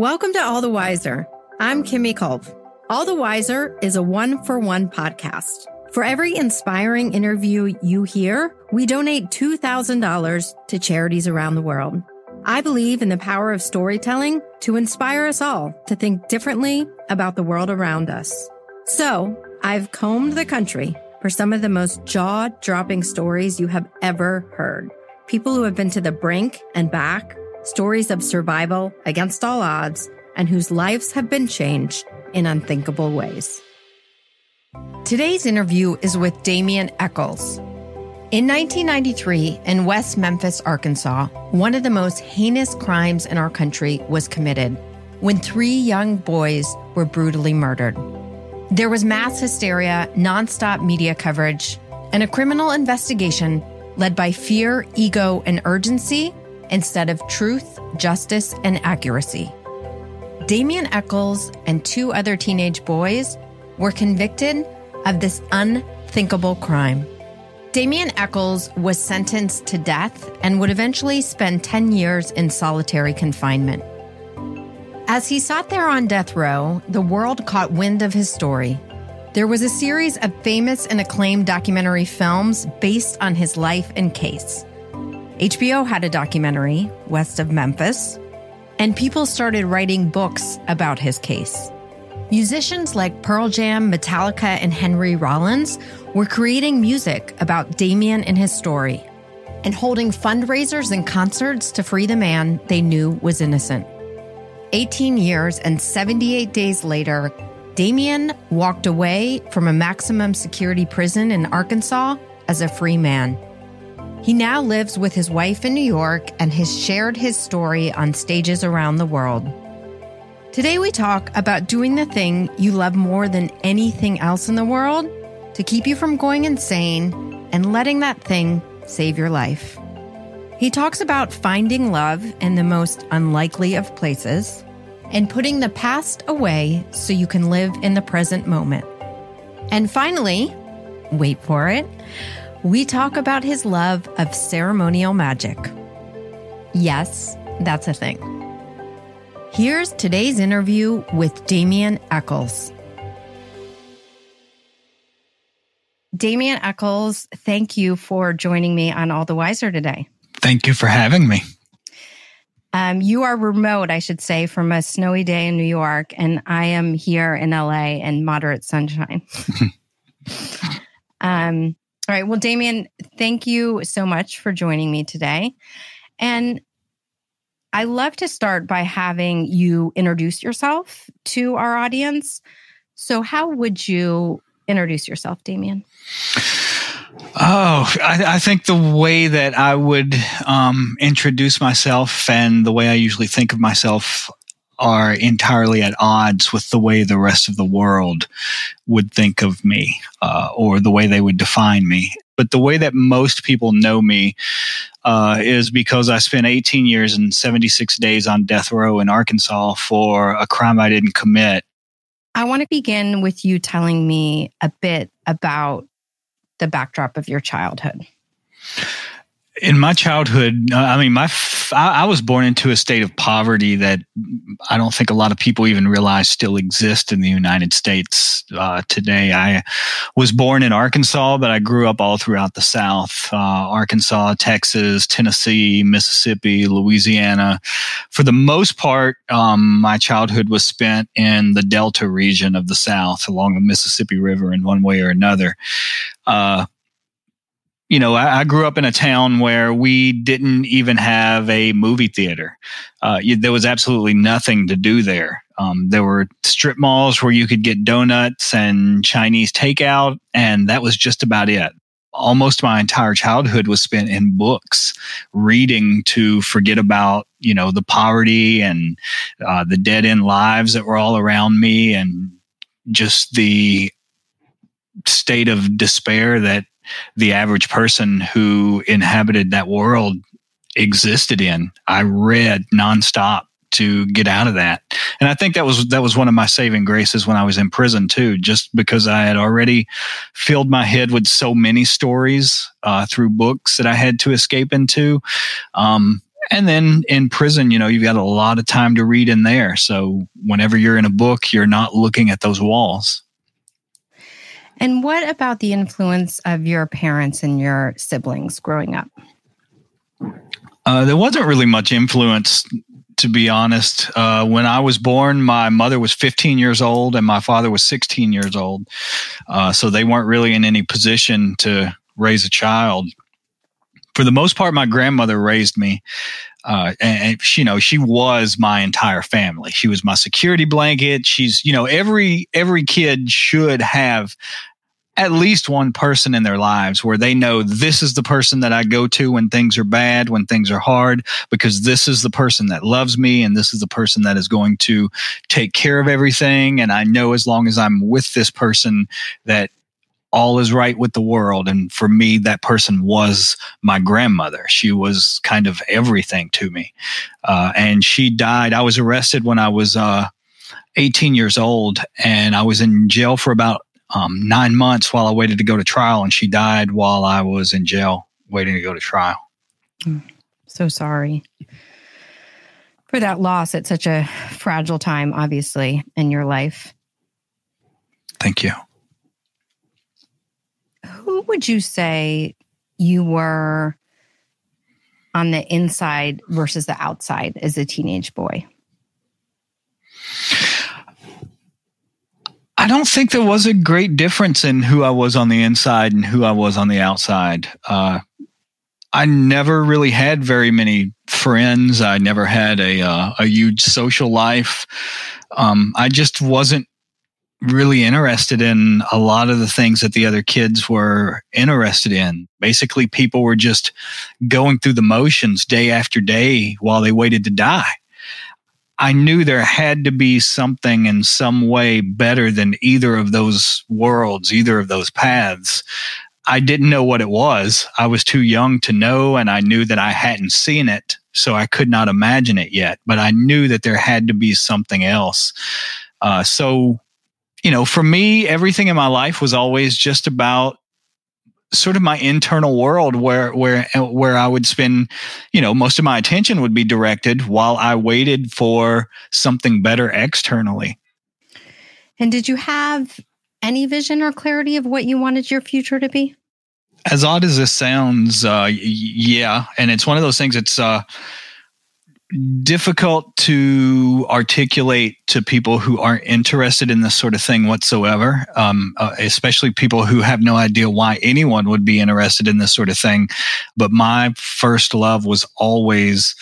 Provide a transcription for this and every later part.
Welcome to All the Wiser. I'm Kimmy Culp. All the Wiser is a one for one podcast. For every inspiring interview you hear, we donate $2,000 to charities around the world. I believe in the power of storytelling to inspire us all to think differently about the world around us. So I've combed the country for some of the most jaw dropping stories you have ever heard. People who have been to the brink and back, stories of survival against all odds, and whose lives have been changed in unthinkable ways. Today's interview is with Damien Echols. In 1993, in West Memphis, Arkansas, one of the most heinous crimes in our country was committed when three young boys were brutally murdered. There was mass hysteria, nonstop media coverage, and a criminal investigation led by fear, ego, and urgency instead of truth, justice, and accuracy. Damien Echols and two other teenage boys were convicted of this unthinkable crime. Damien Echols was sentenced to death and would eventually spend 10 years in solitary confinement. As he sat there on death row, the world caught wind of his story. There was a series of famous and acclaimed documentary films based on his life and case. HBO had a documentary, West of Memphis, and people started writing books about his case. Musicians like Pearl Jam, Metallica, and Henry Rollins were creating music about Damien and his story and holding fundraisers and concerts to free the man they knew was innocent. 18 years and 78 days later, Damien walked away from a maximum security prison in Arkansas as a free man. He now lives with his wife in New York and has shared his story on stages around the world. Today, we talk about doing the thing you love more than anything else in the world to keep you from going insane and letting that thing save your life. He talks about finding love in the most unlikely of places and putting the past away so you can live in the present moment. And finally, wait for it, we talk about his love of ceremonial magic. Yes, that's a thing. Here's today's interview with Damien Echols. Damien Echols, thank you for joining me on All the Wiser today. Thank you for having me. Um, you are remote, I should say, from a snowy day in New York, and I am here in LA in moderate sunshine. um, all right. Well, Damien, thank you so much for joining me today. And I love to start by having you introduce yourself to our audience. So, how would you introduce yourself, Damien? Oh, I, I, think the way that I would um, introduce myself and the way I usually think of myself are entirely at odds with the way the rest of the world would think of me uh, or the way they would define me. But the way that most people know me uh, is because I spent 18 years and 76 days on death row in Arkansas for a crime I didn't commit. I want to begin with you telling me a bit about the backdrop of your childhood in my childhood, uh, I mean, my I was born into a state of poverty that I don't think a lot of people even realize still exists in the United States uh, today. I was born in Arkansas, but I grew up all throughout the South: uh, Arkansas, Texas, Tennessee, Mississippi, Louisiana. For the most part, um, my childhood was spent in the Delta region of the South, along the Mississippi River, in one way or another. Uh, you know, I, I, grew up in a town where we didn't even have a movie theater. Uh, you, there was absolutely nothing to do there. Um, there were strip malls where you could get donuts and Chinese takeout, and that was just about it. almost my entire childhood was spent in books, reading to forget about you know the poverty and uh, the dead end lives that were all around me, and just the state of despair that the average person who inhabited that world existed in. I read nonstop to get out of that. And I think that was that was one of my saving graces when I was in prison too, just because I had already filled my head with so many stories uh, through books that I had to escape into. Um, and then in prison, you know, you've got a lot of time to read in there. So whenever you're in a book, you're not looking at those walls. And what about the influence of your parents and your siblings growing up? Uh, there wasn't really much influence, to be honest. Uh, when I was born, my mother was 15 years old and my father was 16 years old. Uh, so they weren't really in any position to raise a child. For the most part, my grandmother raised me. Uh, and, and she, you know, she was my entire family. She was my security blanket. She's, you know, every every kid should have at least one person in their lives where they know this is the person that I go to when things are bad, when things are hard, because this is the person that loves me and this is the person that is going to take care of everything. And I know as long as I'm with this person that all is right with the world. And for me, that person was my grandmother. She was kind of everything to me. Uh, and she died. I was arrested when I was, uh, 18 years old and I was in jail for about um, nine months while I waited to go to trial, and she died while I was in jail waiting to go to trial. Mm, so sorry for that loss at such a fragile time, obviously, in your life. Thank you. Who would you say you were on the inside versus the outside as a teenage boy? I don't think there was a great difference in who I was on the inside and who I was on the outside. Uh, I never really had very many friends. I never had a uh, a huge social life. Um, I just wasn't really interested in a lot of the things that the other kids were interested in. Basically, people were just going through the motions day after day while they waited to die. I knew there had to be something in some way better than either of those worlds, either of those paths. I didn't know what it was. I was too young to know, and I knew that I hadn't seen it, so I could not imagine it yet. But I knew that there had to be something else. Uh, so, you know, for me, everything in my life was always just about sort of my internal world where where where I would spend you know most of my attention would be directed while I waited for something better externally. And did you have any vision or clarity of what you wanted your future to be? As odd as this sounds, uh, yeah, and it's one of those things. It's uh, difficult to articulate to people who aren't interested in this sort of thing whatsoever, um, uh, especially people who have no idea why anyone would be interested in this sort of thing. But my first love was always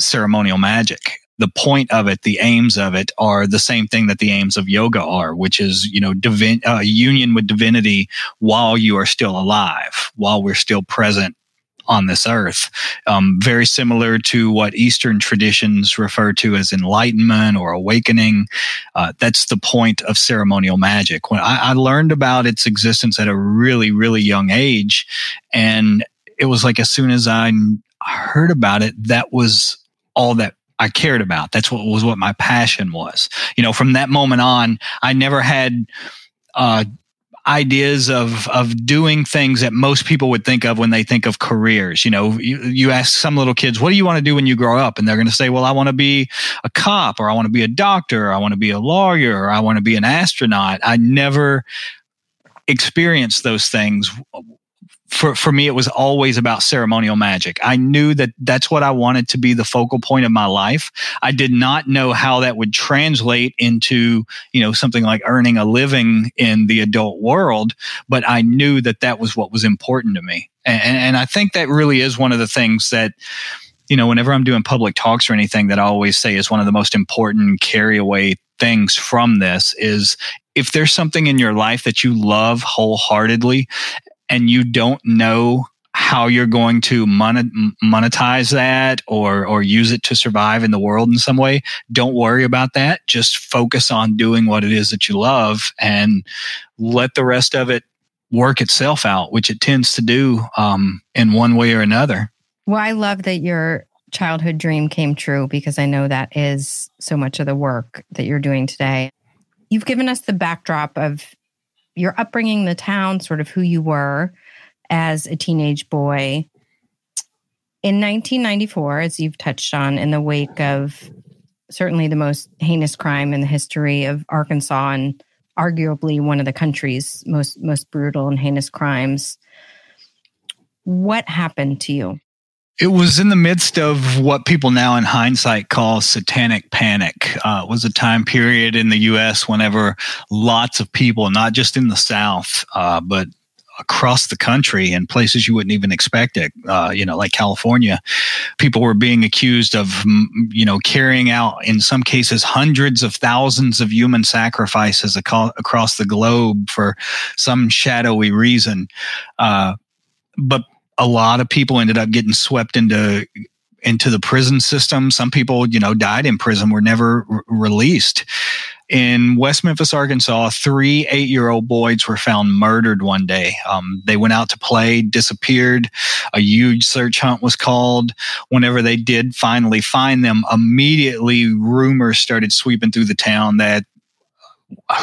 ceremonial magic. The point of it, the aims of it are the same thing that the aims of yoga are, which is, you know, divin- uh, union with divinity while you are still alive, while we're still present on this earth. Um, very similar to what Eastern traditions refer to as enlightenment or awakening. Uh, that's the point of ceremonial magic. When I, I learned about its existence at a really, really young age, and it was like as soon as I heard about it, that was all that I cared about. That's what was what my passion was. You know, from that moment on, I never had uh, ideas of of doing things that most people would think of when they think of careers. You know, you, you ask some little kids, "What do you want to do when you grow up?" and they're going to say, "Well, I want to be a cop, or I want to be a doctor, or I want to be a lawyer, or I want to be an astronaut." I never experienced those things for, for me, it was always about ceremonial magic. I knew that that's what I wanted to be the focal point of my life. I did not know how that would translate into, you know, something like earning a living in the adult world, but I knew that that was what was important to me. And, and I think that really is one of the things that, you know, whenever I'm doing public talks or anything that I always say is one of the most important carry away things from this is if there's something in your life that you love wholeheartedly and you don't know how you're going to monetize that or or use it to survive in the world in some way don't worry about that. Just focus on doing what it is that you love and let the rest of it work itself out which it tends to do um, in one way or another. Well i love that your childhood dream came true because i know that is so much of the work that you're doing today. You've given us the backdrop of your upbringing the town sort of who you were as a teenage boy. In 1994, as you've touched on, in the wake of certainly the most heinous crime in the history of Arkansas and arguably one of the country's most most brutal and heinous crimes, what happened to you? It was in the midst of what people now in hindsight call satanic panic. Uh, was a time period in the U.S. whenever lots of people, not just in the South, uh, but across the country in places you wouldn't even expect it. Uh, you know, like California, people were being accused of, you know, carrying out in some cases hundreds of thousands of human sacrifices across the globe for some shadowy reason. Uh, but a lot of people ended up getting swept into into the prison system. Some people, you know, died in prison, were never released in West Memphis, Arkansas, three eight year old boys were found murdered one day. Um, they went out to play, disappeared. A huge search hunt was called. Whenever they did finally find them, immediately rumors started sweeping through the town that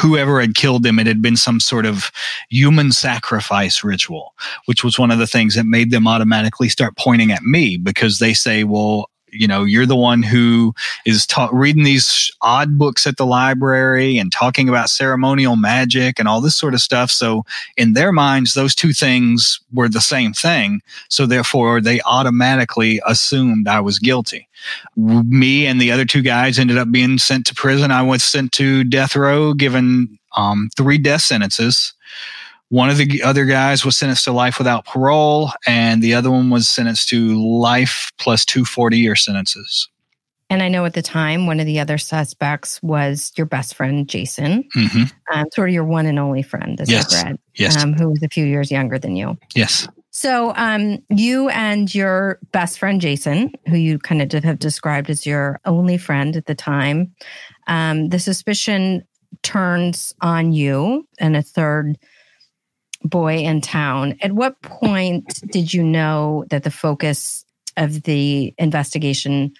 whoever had killed them, it had been some sort of human sacrifice ritual, which was one of the things that made them automatically start pointing at me because they say, well, you know you're the one who is ta- reading these odd books at the library and talking about ceremonial magic and all this sort of stuff. So in their minds those two things were the same thing. So therefore they automatically assumed i was guilty. Me and the other two guys ended up being sent to prison. I was sent to death row given um, three death sentences one of the other guys was sentenced to life without parole, and the other one was sentenced to life plus two 40 year sentences. And I know at the time, one of the other suspects was your best friend, Jason, mm-hmm. um, sort of your one and only friend, as yes. I've read, yes. Um, who was a few years younger than you. Yes. So, um, you and your best friend, Jason, who you kind of have described as your only friend at the time, um, the suspicion turns on you and a third boy in town. At what point did you know that the focus of the investigation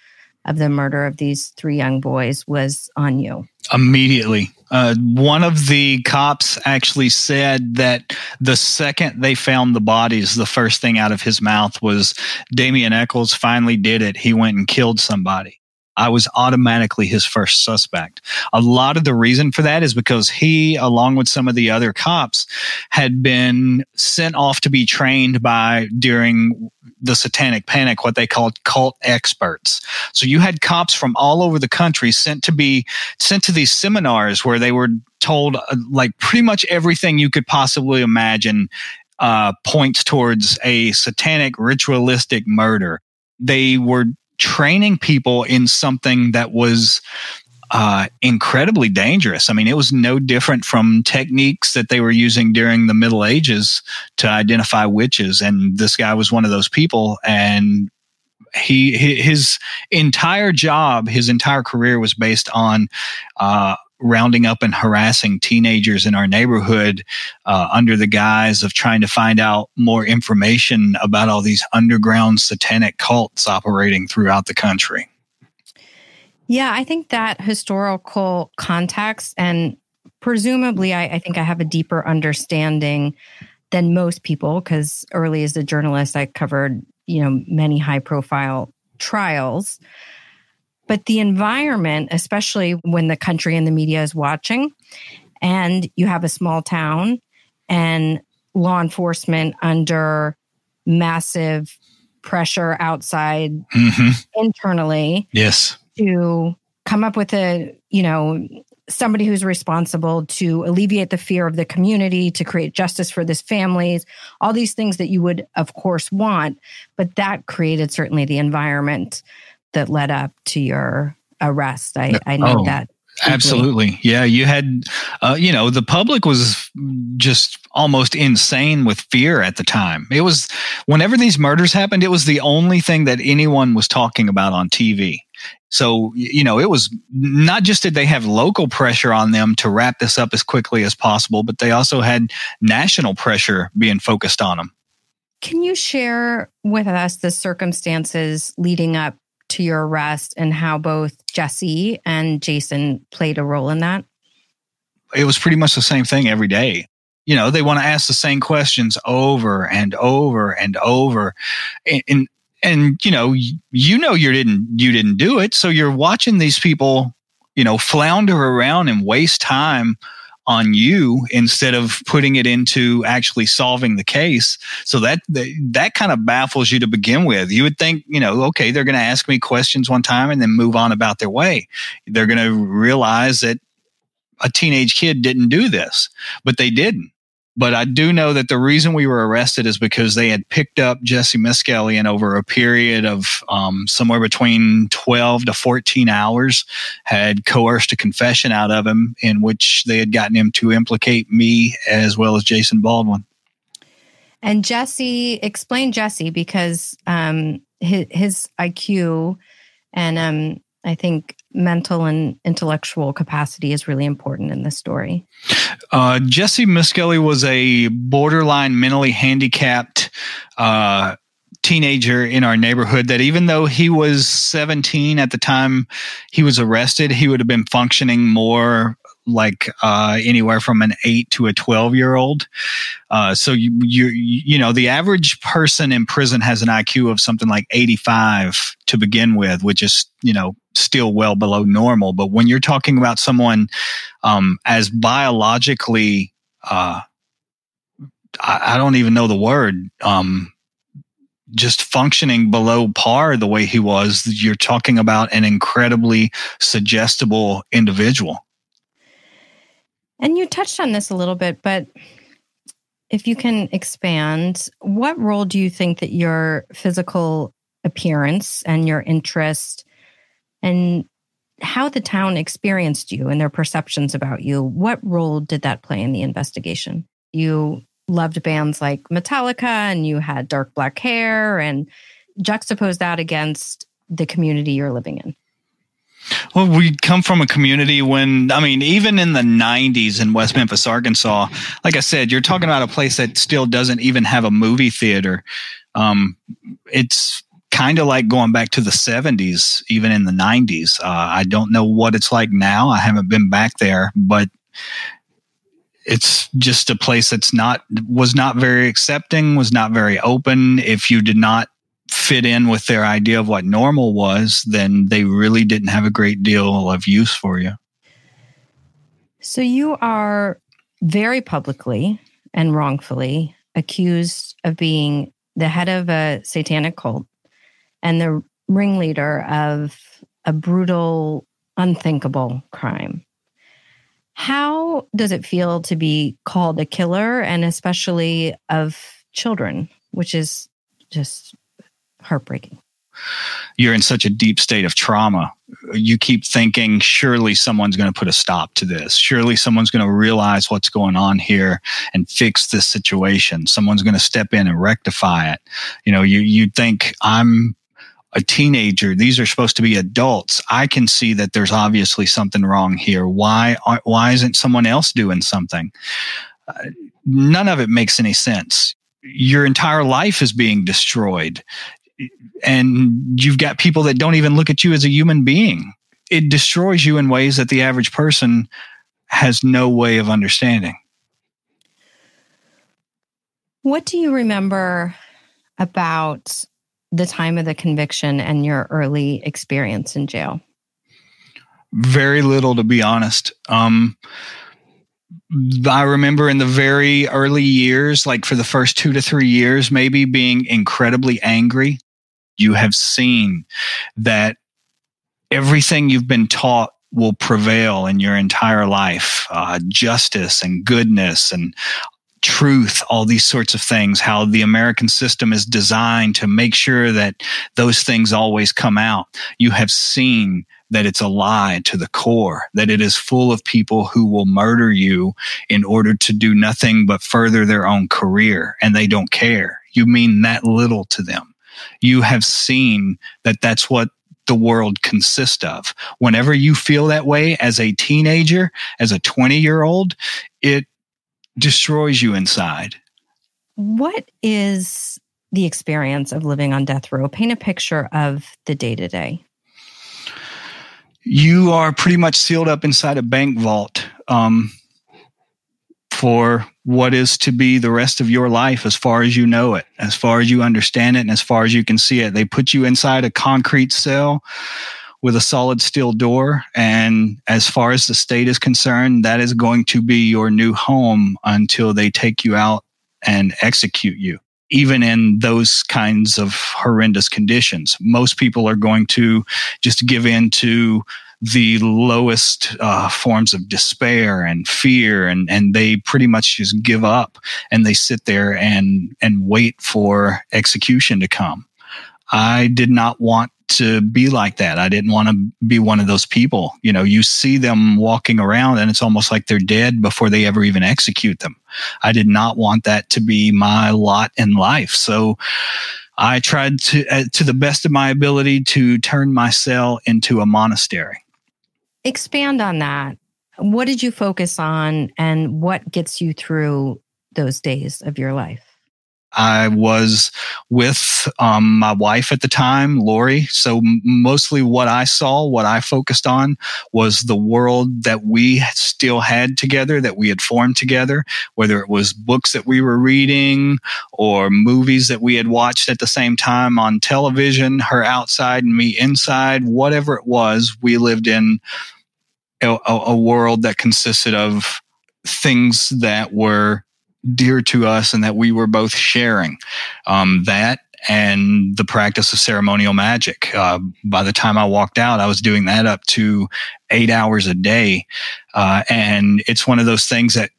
of the murder of these three young boys was on you? Immediately. Uh, one of the cops actually said that the second they found the bodies, the first thing out of his mouth was Damien Echols finally did it. He went and killed somebody. I was automatically his first suspect. A lot of the reason for that is because he, along with some of the other cops, had been sent off to be trained by during the satanic panic, what they called cult experts. So you had cops from all over the country sent to be sent to these seminars where they were told uh, like pretty much everything you could possibly imagine uh, points towards a satanic ritualistic murder. They were training people in something that was uh, incredibly dangerous. I mean, it was no different from techniques that they were using during the Middle Ages to identify witches. And this guy was one of those people. And he his entire job, his entire career was based on uh, rounding up and harassing teenagers in our neighborhood uh, under the guise of trying to find out more information about all these underground satanic cults operating throughout the country. Yeah, I think that historical context, and presumably, I, I think I have a deeper understanding than most people because early as a journalist, I covered you know many high profile trials but the environment, especially when the country and the media is watching, and you have a small town and law enforcement under massive pressure outside mm-hmm. internally. Yes. To come up with a, you know, somebody who's responsible to alleviate the fear of the community, to create justice for this families, all these things that you would, of course, want. But that created certainly the environment that led up to your arrest. I, I know oh, that Absolutely. Yeah. You had, uh, you know, the public was just almost insane with fear at the time. It was, whenever these murders happened, it was the only thing that anyone was talking about on TV. So, you know, it was not just did they have local pressure on them to wrap this up as quickly as possible, but they also had national pressure being focused on them. Can you share with us the circumstances leading up to your arrest and how both Jesse and Jason played a role in that? It was pretty much the same thing every day. You know, they want to ask the same questions over and over and over. And, and, and you know, you know you didn't you didn't do it, so you're watching these people, you know, flounder around and waste time on you instead of putting it into actually solving the case. So that that kind of baffles you to begin with. You would think, you know, okay, they're going to ask me questions one time and then move on about their way. They're going to realize that a teenage kid didn't do this, but they didn't. But I do know that the reason we were arrested is because they had picked up Jesse Misskelley over a period of um, somewhere between 12 to 14 hours, had coerced a confession out of him in which they had gotten him to implicate me as well as Jason Baldwin. And Jesse, explain Jesse because um, his, his IQ and um, I think mental and intellectual capacity is really important in this story. Uh, Jesse Misskelley was a borderline mentally handicapped uh, teenager in our neighborhood that even though he was 17 at the time he was arrested, he would have been functioning more like uh, anywhere from an eight to a 12 year old. Uh, so you, you, you know, the average person in prison has an IQ of something like 85 to begin with, which is, you know, still well below normal. But when you're talking about someone um, as biologically, uh, I, I, don't even know the word, um, just functioning below par the way he was, you're talking about an incredibly suggestible individual. And you touched on this a little bit, but if you can expand, what role do you think that your physical appearance and your interest and how the town experienced you and their perceptions about you, what role did that play in the investigation? You loved bands like Metallica and you had dark black hair and juxtapose that against the community you're living in. Well, we come from a community when, I mean, even in the 90s in West Memphis, Arkansas, like I said, you're talking about a place that still doesn't even have a movie theater. Um, it's kind of like going back to the 70s, even in the 90s. Uh, I don't know what it's like now. I haven't been back there, but it's just a place that's not was not very accepting was not very open if you did not fit in with their idea of what normal was, then they really didn't have a great deal of use for you. So you are very publicly and wrongfully accused of being the head of a satanic cult and the ringleader of a brutal, unthinkable crime. How does it feel to be called a killer and especially of children, which is just heartbreaking. You're in such a deep state of trauma. You keep thinking, surely someone's going to put a stop to this. Surely someone's going to realize what's going on here and fix this situation. Someone's going to step in and rectify it. You know, you, you think I'm a teenager. These are supposed to be adults. I can see that there's obviously something wrong here. Why, why isn't someone else doing something? Uh, none of it makes any sense. Your entire life is being destroyed and you've got people that don't even look at you as a human being. It destroys you in ways that the average person has no way of understanding. What do you remember about the time of the conviction and your early experience in jail? Very little, to be honest. Um, I remember in the very early years, like for the first two to three years, maybe being incredibly angry you have seen that everything you've been taught will prevail in your entire life uh, justice and goodness and truth, all these sorts of things, how the American system is designed to make sure that those things always come out. You have seen that it's a lie to the core, that it is full of people who will murder you in order to do nothing but further their own career and they don't care. You mean that little to them. You have seen that that's what the world consists of. Whenever you feel that way as a teenager, as a 20 year old, it destroys you inside. What is the experience of living on death row? Paint a picture of the day to day. You are pretty much sealed up inside a bank vault um, for what is to be the rest of your life as far as you know it, as far as you understand it, and as far as you can see it. They put you inside a concrete cell with a solid steel door. And as far as the state is concerned, that is going to be your new home until they take you out and execute you even in those kinds of horrendous conditions. Most people are going to just give in to the lowest uh, forms of despair and fear, and and they pretty much just give up and they sit there and and wait for execution to come. I did not want to be like that. I didn't want to be one of those people. You know, you see them walking around and it's almost like they're dead before they ever even execute them. I did not want that to be my lot in life. So I tried to, uh, to the best of my ability, to turn my cell into a monastery. Expand on that. What did you focus on and what gets you through those days of your life? I was with um, my wife at the time, Lorri. So mostly what I saw, what I focused on was the world that we still had together, that we had formed together, whether it was books that we were reading or movies that we had watched at the same time on television, her outside and me inside, whatever it was, we lived in a, a world that consisted of things that were dear to us and that we were both sharing. Um, that and the practice of ceremonial magic. Uh, by the time I walked out, I was doing that up to eight hours a day. Uh, and it's one of those things that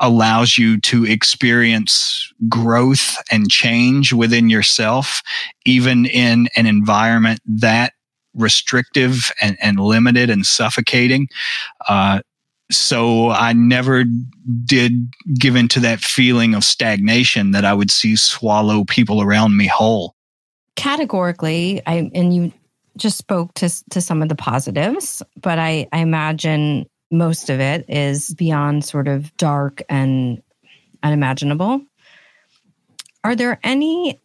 allows you to experience growth and change within yourself, even in an environment that restrictive and, and limited and suffocating. Uh, so I never did give into that feeling of stagnation that I would see swallow people around me whole. Categorically, I and you just spoke to to some of the positives, but I, I imagine most of it is beyond sort of dark and unimaginable. Are there any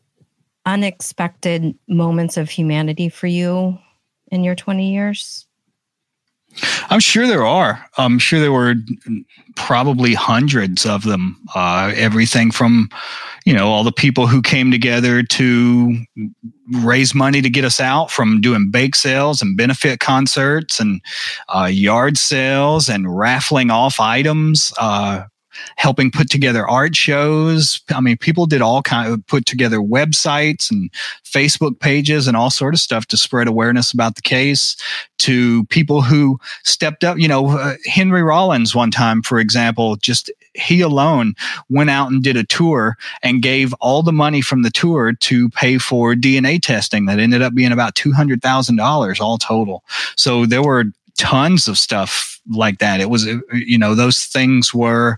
unexpected moments of humanity for you in your 20 years? I'm sure there are. I'm sure there were probably hundreds of them. Uh, everything from, you know, all the people who came together to raise money to get us out, from doing bake sales and benefit concerts and uh, yard sales and raffling off items. Uh, helping put together art shows. I mean, people did all kind of put together websites and Facebook pages and all sort of stuff to spread awareness about the case to people who stepped up. You know, uh, Henry Rollins one time, for example, just he alone went out and did a tour and gave all the money from the tour to pay for DNA testing that ended up being about $200,000 all total. So there were tons of stuff like that. It was, you know, those things were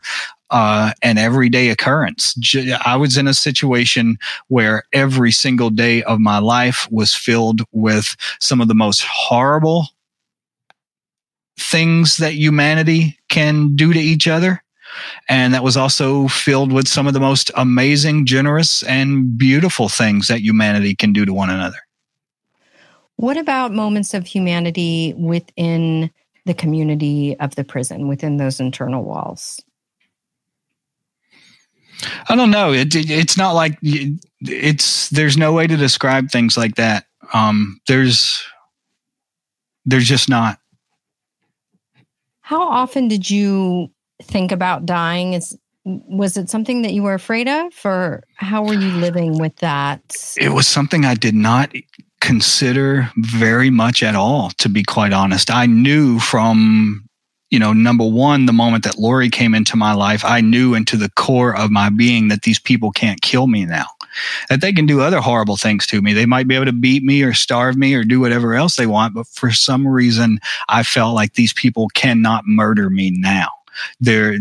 uh, an everyday occurrence. I was in a situation where every single day of my life was filled with some of the most horrible things that humanity can do to each other. And that was also filled with some of the most amazing, generous, and beautiful things that humanity can do to one another. What about moments of humanity within the community of the prison, within those internal walls? I don't know. It, it, it's not like it's. There's no way to describe things like that. Um, there's, there's just not. How often did you think about dying? Is was it something that you were afraid of, or how were you living with that? It was something I did not consider very much at all, to be quite honest. I knew from, you know, number one, the moment that Lorri came into my life, I knew into the core of my being that these people can't kill me now. that they can do other horrible things to me. They might be able to beat me or starve me or do whatever else they want. But for some reason, I felt like these people cannot murder me now. They're,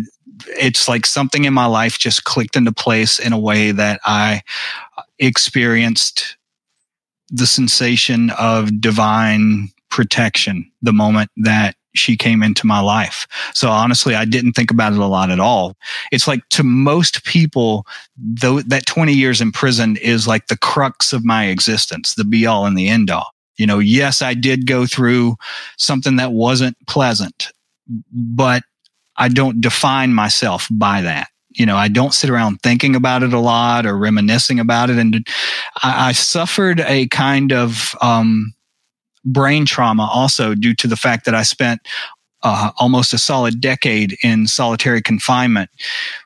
it's like something in my life just clicked into place in a way that I experienced the sensation of divine protection the moment that she came into my life. So honestly, I didn't think about it a lot at all. It's like to most people, though that 20 years in prison is like the crux of my existence, the be all and the end all. You know, yes, I did go through something that wasn't pleasant, but I don't define myself by that. You know, I don't sit around thinking about it a lot or reminiscing about it. And I, I suffered a kind of, um, brain trauma also due to the fact that I spent uh, almost a solid decade in solitary confinement,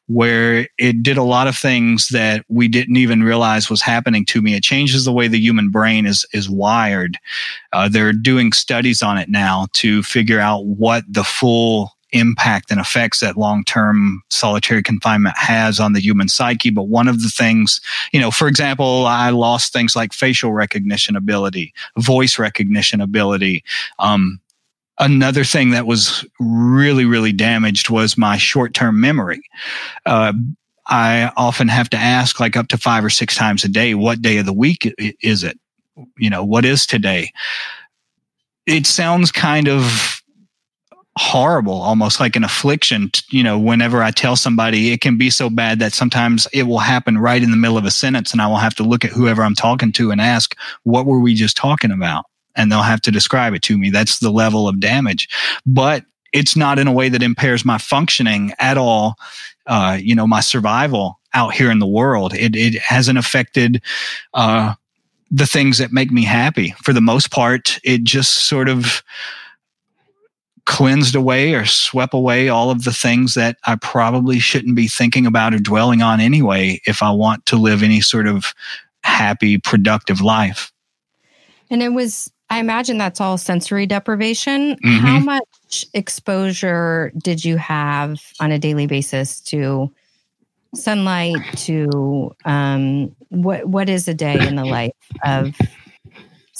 where it did a lot of things that we didn't even realize was happening to me. It changes the way the human brain is is wired. Uh, they're doing studies on it now to figure out what the full impact and effects that long-term solitary confinement has on the human psyche. But one of the things, you know, for example, I lost things like facial recognition ability, voice recognition ability. Um, another thing that was really, really damaged was my short-term memory. Uh, I often have to ask like up to five or six times a day, what day of the week is it? You know, what is today? It sounds kind of horrible, almost like an affliction. You know, whenever I tell somebody, it can be so bad that sometimes it will happen right in the middle of a sentence and I will have to look at whoever I'm talking to and ask, what were we just talking about? And they'll have to describe it to me. That's the level of damage. But it's not in a way that impairs my functioning at all. Uh, you know, my survival out here in the world. It, it hasn't affected, uh, the things that make me happy. For the most part, it just sort of, cleansed away or swept away all of the things that I probably shouldn't be thinking about or dwelling on anyway if I want to live any sort of happy, productive life. And it was, I imagine that's all sensory deprivation. Mm-hmm. How much exposure did you have on a daily basis to sunlight, to um, what, what is a day in the life of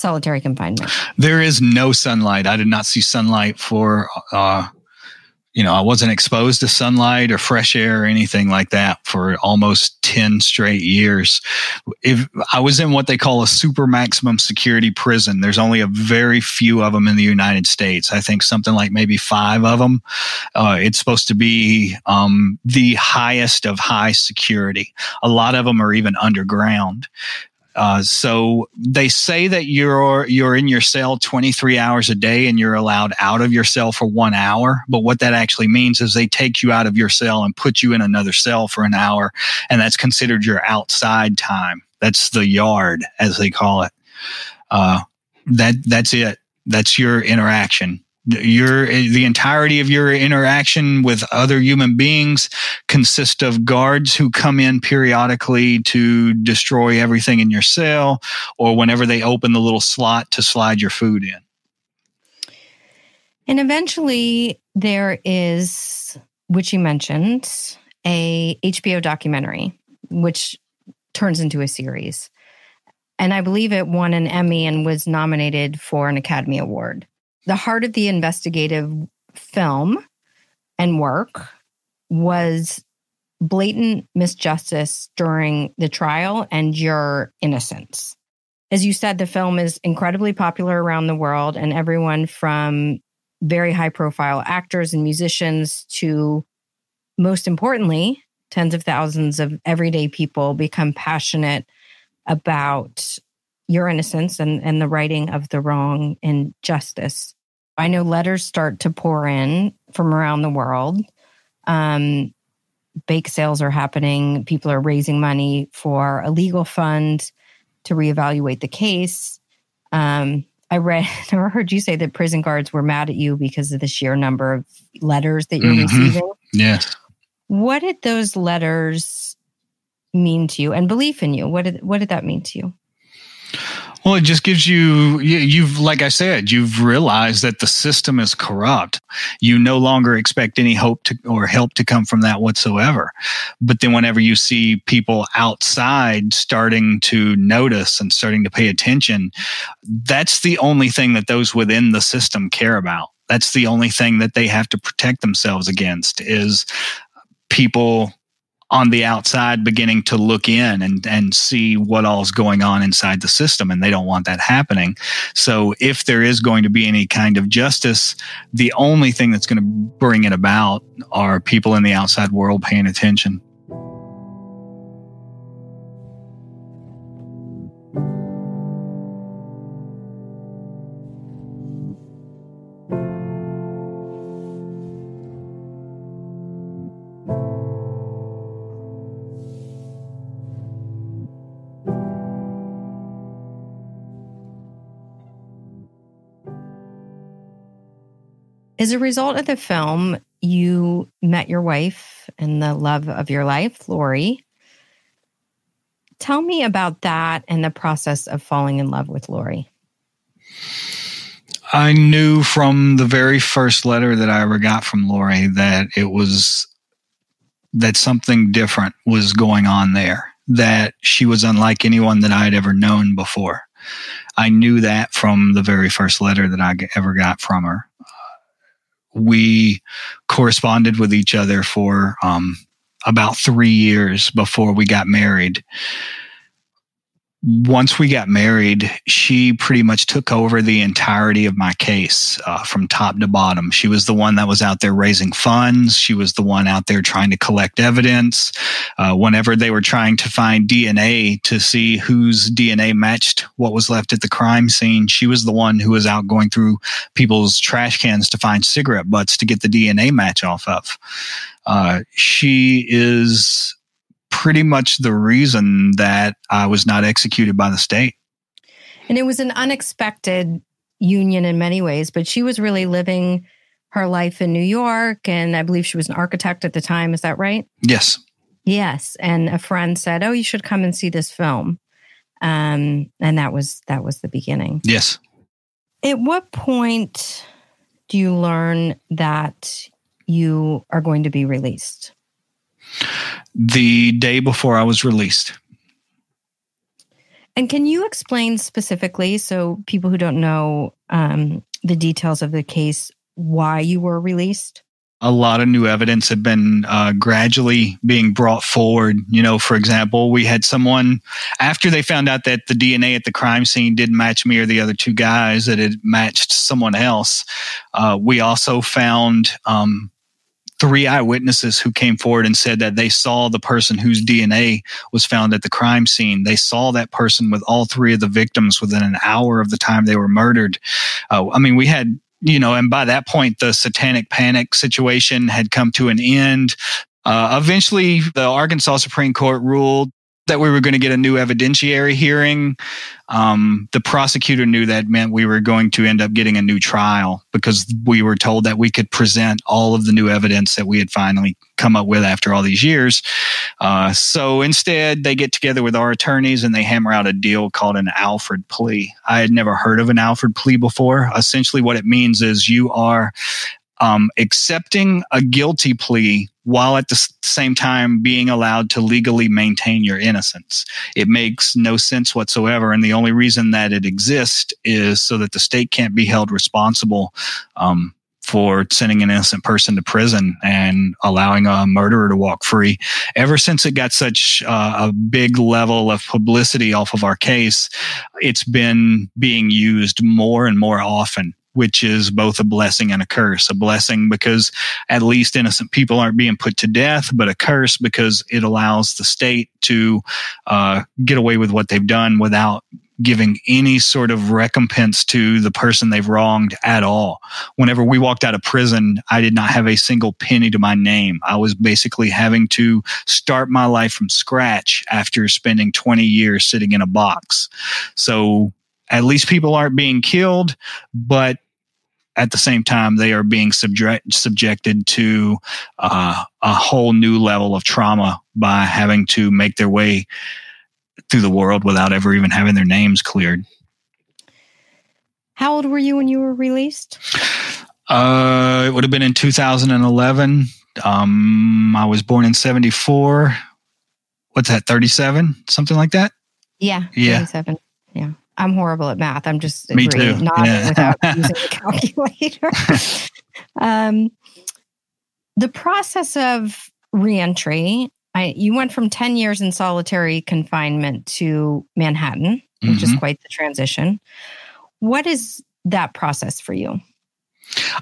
solitary confinement? There is no sunlight. I did not see sunlight for, uh, you know, I wasn't exposed to sunlight or fresh air or anything like that for almost 10 straight years. If I was in what they call a super maximum security prison, there's only a very few of them in the United States. I think something like maybe five of them. Uh, it's supposed to be um, the highest of high security. A lot of them are even underground. Uh, so they say that you're you're in your cell 23 hours a day and you're allowed out of your cell for one hour. But what that actually means is they take you out of your cell and put you in another cell for an hour, and that's considered your outside time. That's the yard, as they call it. Uh, that that's it. That's your interaction your eh, the entirety of your interaction with other human beings consist of guards who come in periodically to destroy everything in your cell or whenever they open the little slot to slide your food in. And eventually there is which you mentioned a hbo documentary which turns into a series. And i believe it won an emmy and was nominated for an academy award the heart of the investigative film and work was blatant misjustice during the trial and your innocence. As you said, the film is incredibly popular around the world, and everyone from very high profile actors and musicians to, most importantly, tens of thousands of everyday people become passionate about your innocence and, and the righting of the wrong and justice. I know letters start to pour in from around the world. Um, bake sales are happening. People are raising money for a legal fund to reevaluate the case. Um, I read or heard you say that prison guards were mad at you because of the sheer number of letters that you're mm-hmm. receiving. Yes. What did those letters mean to you and belief in you? What did what did that mean to you? Well, it just gives you, you've, like I said, you've realized that the system is corrupt. You no longer expect any hope to, or help to come from that whatsoever. But then whenever you see people outside starting to notice and starting to pay attention, that's the only thing that those within the system care about. That's the only thing that they have to protect themselves against is people on the outside beginning to look in and, and see what all's going on inside the system and they don't want that happening. So if there is going to be any kind of justice the only thing that's going to bring it about are people in the outside world paying attention As a result of the film, you met your wife and the love of your life, Lorri. Tell me about that and the process of falling in love with Lorri. I knew from the very first letter that I ever got from Lorri that it was that something different was going on there, that she was unlike anyone that I had ever known before. I knew that from the very first letter that I ever got from her we corresponded with each other for um, about three years before we got married once we got married, she pretty much took over the entirety of my case uh, from top to bottom. She was the one that was out there raising funds. She was the one out there trying to collect evidence. Uh, whenever they were trying to find DNA to see whose DNA matched what was left at the crime scene, she was the one who was out going through people's trash cans to find cigarette butts to get the DNA match off of. Uh, she is pretty much the reason that I was not executed by the state. And it was an unexpected union in many ways, but she was really living her life in New York. And I believe she was an architect at the time. Is that right? Yes. Yes. And a friend said, Oh, you should come and see this film. Um, and that was that was the beginning. Yes. At what point do you learn that you are going to be released? The day before I was released. And can you explain specifically, so people who don't know um, the details of the case, why you were released? A lot of new evidence had been uh, gradually being brought forward. You know, for example, we had someone after they found out that the DNA at the crime scene didn't match me or the other two guys, that it matched someone else. Uh, we also found um, three eyewitnesses who came forward and said that they saw the person whose DNA was found at the crime scene. They saw that person with all three of the victims within an hour of the time they were murdered. Uh, I mean, we had you know, and by that point, the satanic panic situation had come to an end. Uh, eventually, the Arkansas Supreme Court ruled that we were going to get a new evidentiary hearing. Um, the prosecutor knew that meant we were going to end up getting a new trial because we were told that we could present all of the new evidence that we had finally come up with after all these years. Uh, so instead, they get together with our attorneys and they hammer out a deal called an Alford plea. I had never heard of an Alford plea before. Essentially, what it means is you are um, accepting a guilty plea while at the same time being allowed to legally maintain your innocence. It makes no sense whatsoever. And the only reason that it exists is so that the state can't be held responsible um, for sending an innocent person to prison and allowing a murderer to walk free. Ever since it got such uh, a big level of publicity off of our case, it's been being used more and more often which is both a blessing and a curse. A blessing because at least innocent people aren't being put to death, but a curse because it allows the state to uh, get away with what they've done without giving any sort of recompense to the person they've wronged at all. Whenever we walked out of prison, I did not have a single penny to my name. I was basically having to start my life from scratch after spending 20 years sitting in a box. So at least people aren't being killed, but at the same time, they are being subject, subjected to uh, a whole new level of trauma by having to make their way through the world without ever even having their names cleared. How old were you when you were released? Uh, it would have been in 2011. Um, I was born in 74. What's that, 37? Something like that? Yeah. Yeah. 37. Yeah. I'm horrible at math. I'm just Me agreeing, too. nodding Yeah. without using a calculator. um, the process of reentry, I, you went from 10 years in solitary confinement to Manhattan, which is Mhm. quite the transition. What is that process for you?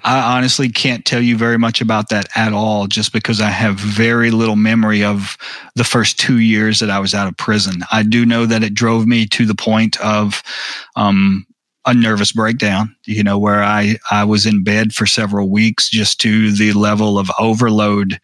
I honestly can't tell you very much about that at all, just because I have very little memory of the first two years that I was out of prison. I do know that it drove me to the point of um, a nervous breakdown, you know, where I, I was in bed for several weeks just to the level of overload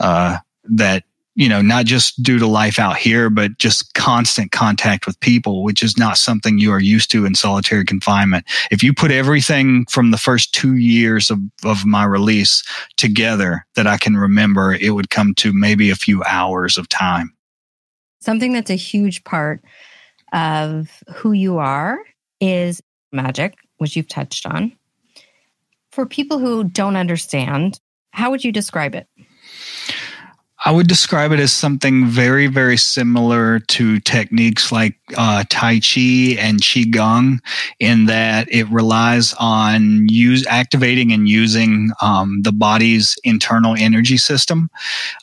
uh, that, you know, not just due to life out here, but just constant contact with people, which is not something you are used to in solitary confinement if you put everything from the first two years of, of my release together that I can remember, it would come to maybe a few hours of time. Something that's a huge part of who you are is magic, which you've touched on. For people who don't understand, how would you describe it? I would describe it as something very, very similar to techniques like uh, Tai Chi and Qigong, in that it relies on use activating and using um, the body's internal energy system.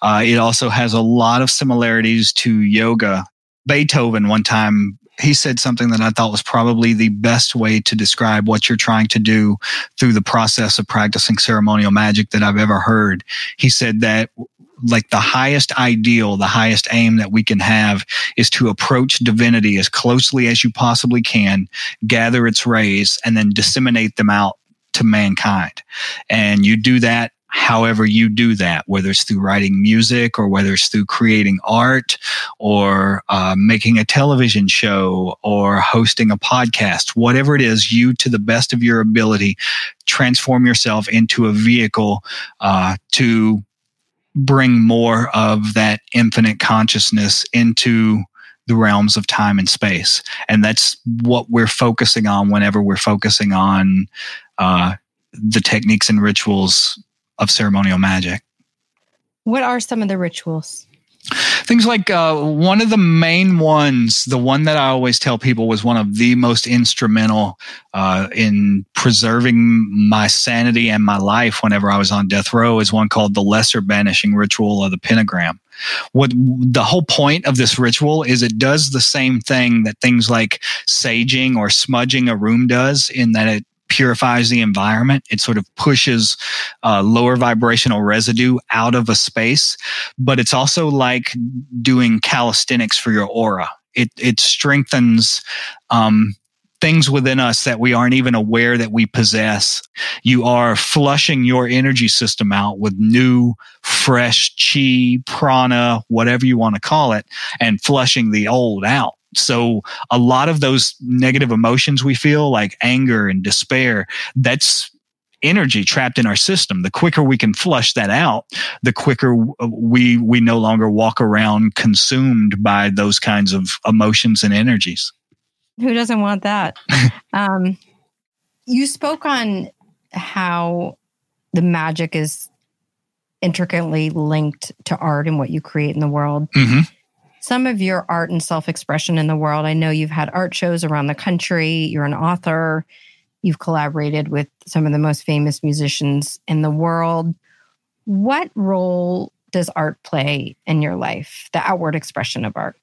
Uh, it also has a lot of similarities to yoga. Beethoven one time he said something that I thought was probably the best way to describe what you're trying to do through the process of practicing ceremonial magic that I've ever heard. He said that like the highest ideal, the highest aim that we can have is to approach divinity as closely as you possibly can, gather its rays, and then disseminate them out to mankind. And you do that however you do that, whether it's through writing music or whether it's through creating art or uh, making a television show or hosting a podcast, whatever it is, you to the best of your ability transform yourself into a vehicle uh, to bring more of that infinite consciousness into the realms of time and space. And that's what we're focusing on whenever we're focusing on uh, the techniques and rituals of ceremonial magic. What are some of the rituals? Things like uh, one of the main ones, the one that I always tell people was one of the most instrumental uh, in preserving my sanity and my life whenever I was on death row, is one called the Lesser Banishing Ritual of the Pentagram. What the whole point of this ritual is it does the same thing that things like saging or smudging a room does, in that it purifies the environment. It sort of pushes uh, lower vibrational residue out of a space, but it's also like doing calisthenics for your aura. It it strengthens um, things within us that we aren't even aware that we possess. You are flushing your energy system out with new, fresh chi, prana, whatever you want to call it, and flushing the old out. So a lot of those negative emotions we feel like anger and despair, that's energy trapped in our system. The quicker we can flush that out, the quicker we, we no longer walk around consumed by those kinds of emotions and energies. Who doesn't want that? um, you spoke on how the magic is intricately linked to art and what you create in the world. Mm-hmm. Some of your art and self expression in the world, I know you've had art shows around the country, you're an author, you've collaborated with some of the most famous musicians in the world. What role does art play in your life, the outward expression of art?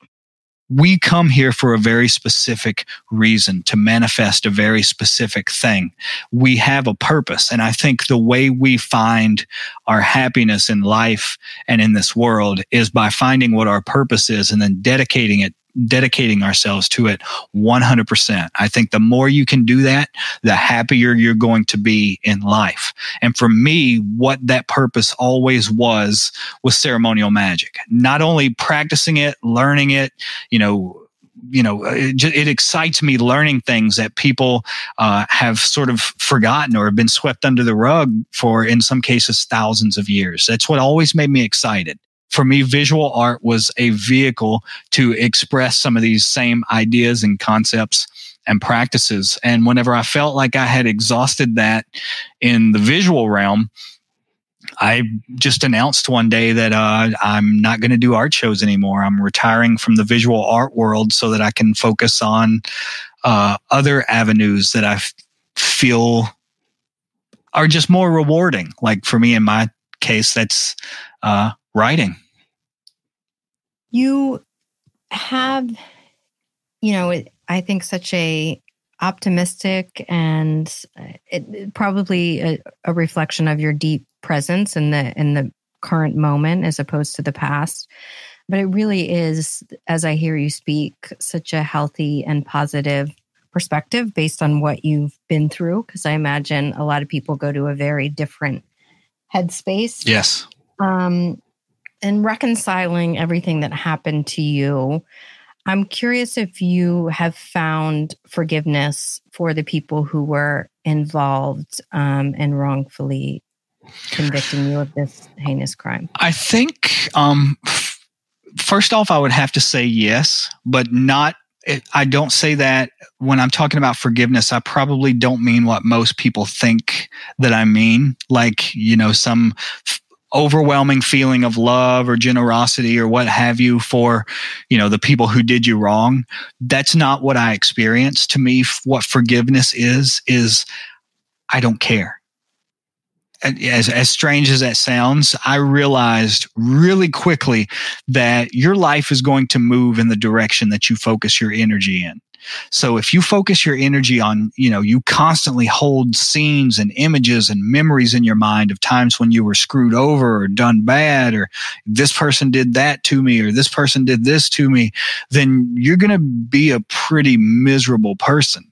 We come here for a very specific reason to manifest a very specific thing. We have a purpose. And I think the way we find our happiness in life and in this world is by finding what our purpose is and then dedicating it dedicating ourselves to it 100%. I think the more you can do that, the happier you're going to be in life. And for me, what that purpose always was, was ceremonial magic. Not only practicing it, learning it, you know, you know, it, it, excites me learning things that people uh, have sort of forgotten or have been swept under the rug for, in some cases, thousands of years. That's what always made me excited for me, visual art was a vehicle to express some of these same ideas and concepts and practices. And whenever I felt like I had exhausted that in the visual realm, I just announced one day that uh, I'm not going to do art shows anymore. I'm retiring from the visual art world so that I can focus on uh, other avenues that I f- feel are just more rewarding. Like for me, in my case, that's uh, writing. You have, you know, I think such a optimistic and uh, it, probably a, a reflection of your deep presence in the in the current moment as opposed to the past. But it really is as i hear you speak such a healthy and positive perspective based on what you've been through because i imagine a lot of people go to a very different headspace. Yes. Um and reconciling everything that happened to you i'm curious if you have found forgiveness for the people who were involved um, and wrongfully convicting you of this heinous crime? I think, um, f- first off, I would have to say yes, but not. I don't say that when I'm talking about forgiveness. I probably don't mean what most people think that I mean, like, you know, some f- overwhelming feeling of love or generosity or what have you for you know the people who did you wrong. That's not what i experienced. To me what forgiveness is is i don't care. As, as strange as that sounds, I realized really quickly that your life is going to move in the direction that you focus your energy in. So if you focus your energy on, you know, you constantly hold scenes and images and memories in your mind of times when you were screwed over or done bad or this person did that to me or this person did this to me, then you're going to be a pretty miserable person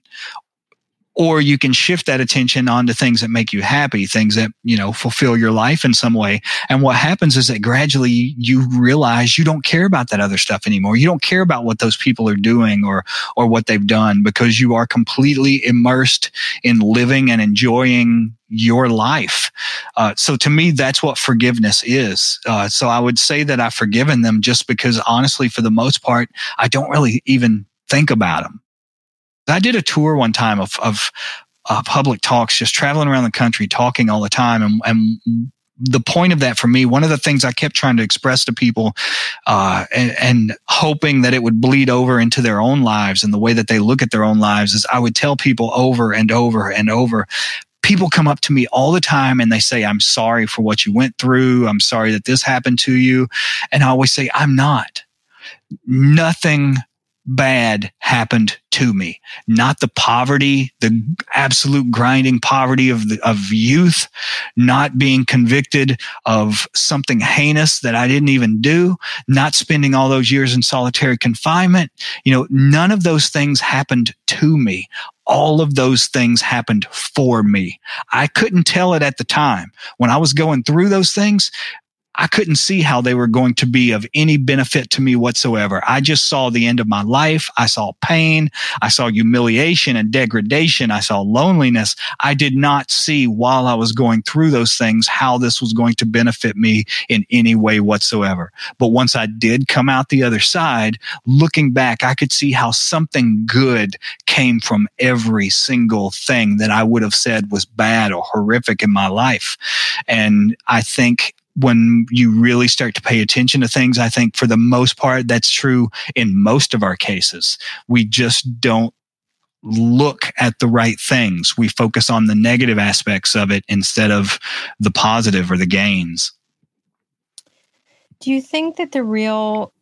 or you can shift that attention onto things that make you happy, things that, you know, fulfill your life in some way. And what happens is that gradually you realize you don't care about that other stuff anymore. You don't care about what those people are doing or, or what they've done because you are completely immersed in living and enjoying your life. Uh, so to me, that's what forgiveness is. Uh, so I would say that I've forgiven them just because honestly, for the most part, I don't really even think about them. I did a tour one time of, of uh, public talks, just traveling around the country, talking all the time. And, and the point of that for me, one of the things I kept trying to express to people, uh, and, and, hoping that it would bleed over into their own lives and the way that they look at their own lives is I would tell people over and over and over. People come up to me all the time and they say, I'm sorry for what you went through. I'm sorry that this happened to you. And I always say, I'm not. Nothing bad happened to me. Not the poverty, the absolute grinding poverty of the, of youth, not being convicted of something heinous that I didn't even do, not spending all those years in solitary confinement. You know, none of those things happened to me. All of those things happened for me. I couldn't tell it at the time. When I was going through those things, I couldn't see how they were going to be of any benefit to me whatsoever. I just saw the end of my life. I saw pain. I saw humiliation and degradation. I saw loneliness. I did not see while I was going through those things how this was going to benefit me in any way whatsoever. But once I did come out the other side, looking back, I could see how something good came from every single thing that I would have said was bad or horrific in my life. And I think when you really start to pay attention to things, I think for the most part, that's true in most of our cases. We just don't look at the right things. We focus on the negative aspects of it instead of the positive or the gains. Do you think that the real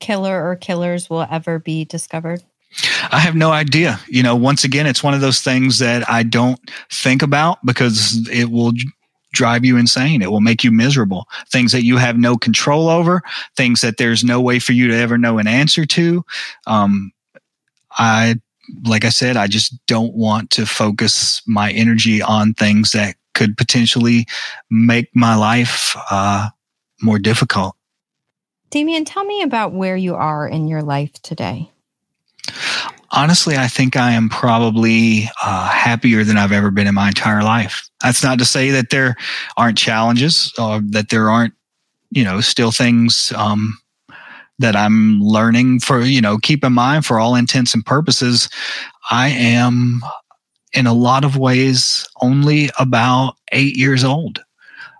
killer or killers will ever be discovered? I have no idea. You know, once again, it's one of those things that I don't think about because it will drive you insane. It will make you miserable. Things that you have no control over, things that there's no way for you to ever know an answer to. Um, I, like I said, I just don't want to focus my energy on things that could potentially make my life uh, more difficult. Damien, tell me about where you are in your life today honestly, I think I am probably uh, happier than I've ever been in my entire life. That's not to say that there aren't challenges or that there aren't, you know, still things um, that I'm learning for, you know, keep in mind for all intents and purposes. I am in a lot of ways only about eight years old.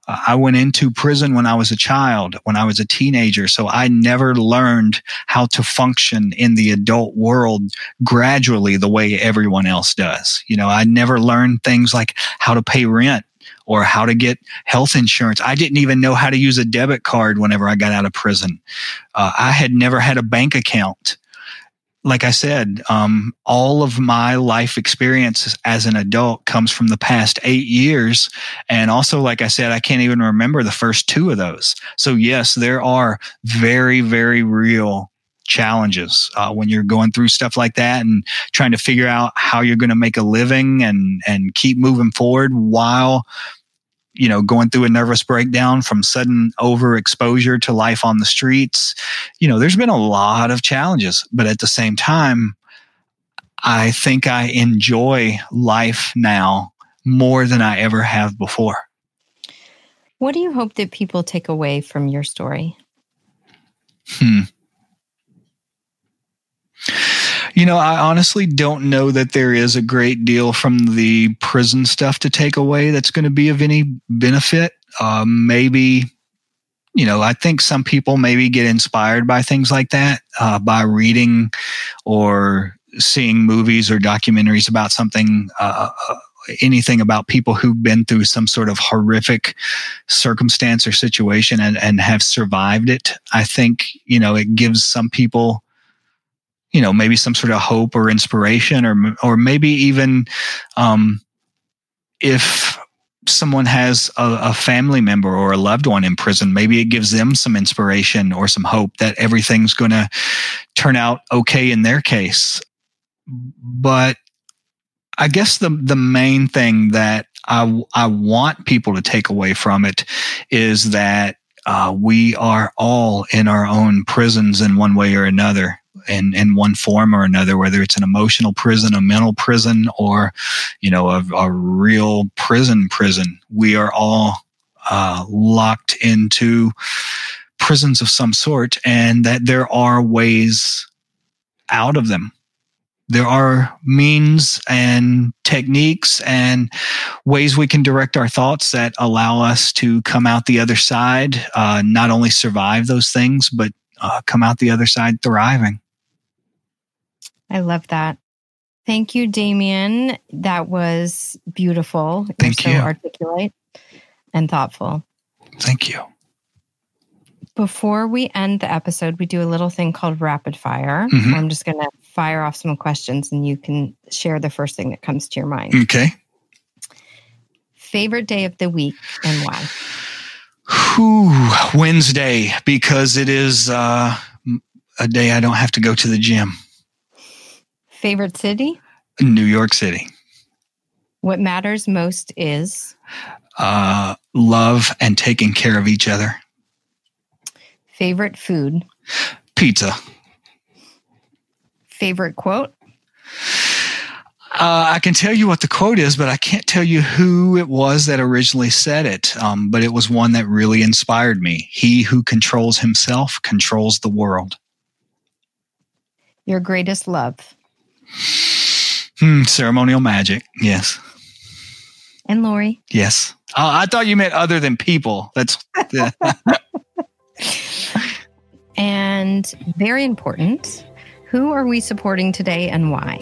I went into prison when I was a child, when I was a teenager. So I never learned how to function in the adult world gradually the way everyone else does. You know, I never learned things like how to pay rent or how to get health insurance. I didn't even know how to use a debit card whenever I got out of prison. Uh, I had never had a bank account like I said, um, all of my life experience as an adult comes from the past eight years. And also, like I said, I can't even remember the first two of those. So, yes, there are very, very real challenges uh, when you're going through stuff like that and trying to figure out how you're going to make a living and and keep moving forward while you know, going through a nervous breakdown from sudden overexposure to life on the streets. You know, there's been a lot of challenges, but at the same time, I think I enjoy life now more than I ever have before. What do you hope that people take away from your story? Hmm. You know, I honestly don't know that there is a great deal from the prison stuff to take away that's going to be of any benefit. Uh, maybe, you know, I think some people maybe get inspired by things like that uh, by reading or seeing movies or documentaries about something. Uh, uh anything about people who've been through some sort of horrific circumstance or situation and, and have survived it. I think, you know, it gives some people you know maybe some sort of hope or inspiration or or maybe even um, if someone has a, a, family member or a loved one in prison maybe it gives them some inspiration or some hope that everything's going to turn out okay in their case. But i guess the the main thing that i i want people to take away from it is that uh, we are all in our own prisons in one way or another in, in one form or another, whether it's an emotional prison, a mental prison, or, you know, a, a real prison prison. We are all uh, locked into prisons of some sort and that there are ways out of them. There are means and techniques and ways we can direct our thoughts that allow us to come out the other side, uh, not only survive those things, but uh, come out the other side thriving. I love that. Thank you, Damien. That was beautiful. Thank You're you. So articulate and thoughtful. Thank you. Before we end the episode, we do a little thing called rapid fire. Mm-hmm. I'm just going to fire off some questions and you can share the first thing that comes to your mind. Okay. Favorite day of the week and why? Whew, Wednesday, because it is uh, a day I don't have to go to the gym. Favorite city? New York City. What matters most is? Uh, love and taking care of each other. Favorite food? Pizza. Favorite quote? Uh, I can tell you what the quote is, but I can't tell you who it was that originally said it. Um, but it was one that really inspired me. He who controls himself controls the world. Your greatest love. Hmm, ceremonial magic. Yes. And Lorri. Yes. Oh, I thought you meant other than people. That's. Yeah. and very important. Who are we supporting today and why?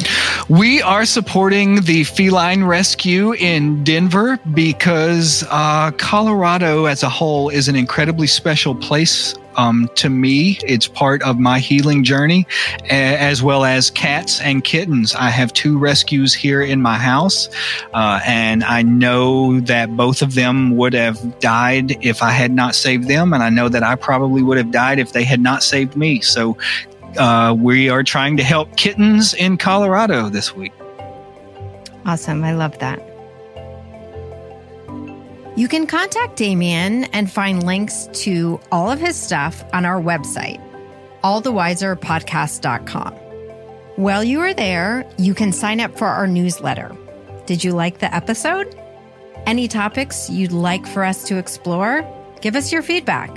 We are supporting the feline rescue in Denver because uh, Colorado as a whole is an incredibly special place um, to me. It's part of my healing journey, as well as cats and kittens. I have two rescues here in my house, uh, and I know that both of them would have died if I had not saved them, and I know that I probably would have died if they had not saved me. So uh, we are trying to help kittens in Colorado this week. Awesome. I love that. You can contact Damien and find links to all of his stuff on our website, allthewiserpodcast.com. While you are there, you can sign up for our newsletter. Did you like the episode? Any topics you'd like for us to explore? Give us your feedback.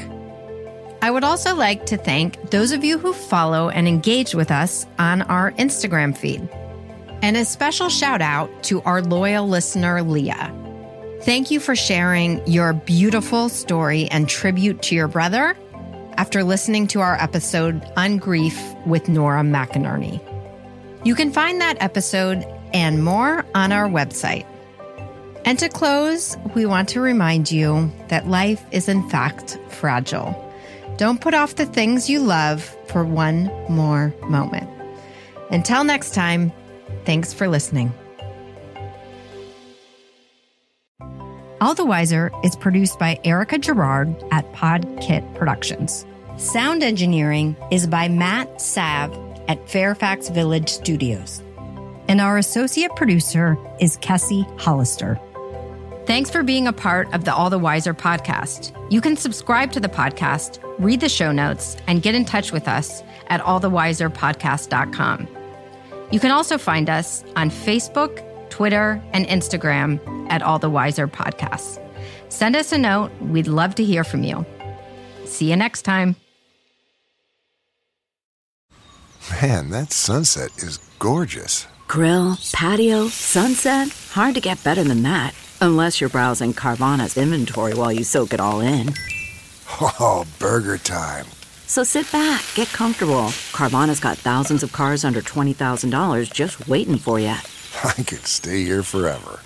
I would also like to thank those of you who follow and engage with us on our Instagram feed. And a special shout out to our loyal listener, Leah. Thank you for sharing your beautiful story and tribute to your brother after listening to our episode on grief with Nora McInerny. You can find that episode and more on our website. And to close, we want to remind you that life is in fact fragile. Don't put off the things you love for one more moment. Until next time, thanks for listening. All the Wiser is produced by Erica Gerard at Podkit Productions. Sound engineering is by Matt Sav at Fairfax Village Studios. And our associate producer is Kessie Hollister. Thanks for being a part of the All the Wiser podcast. You can subscribe to the podcast, read the show notes, and get in touch with us at allthewiserpodcast.com. You can also find us on Facebook, Twitter, and Instagram at All the Wiser Podcasts. Send us a note. We'd love to hear from you. See you next time. Man, that sunset is gorgeous. Grill, patio, sunset. Hard to get better than that. Unless you're browsing Carvana's inventory while you soak it all in. Oh, burger time. So sit back, get comfortable. Carvana's got thousands of cars under $20,000 just waiting for you. I could stay here forever.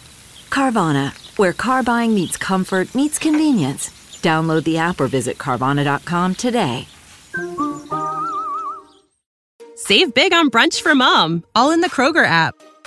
Carvana, where car buying meets comfort, meets convenience. Download the app or visit Carvana.com today. Save big on brunch for mom, all in the Kroger app.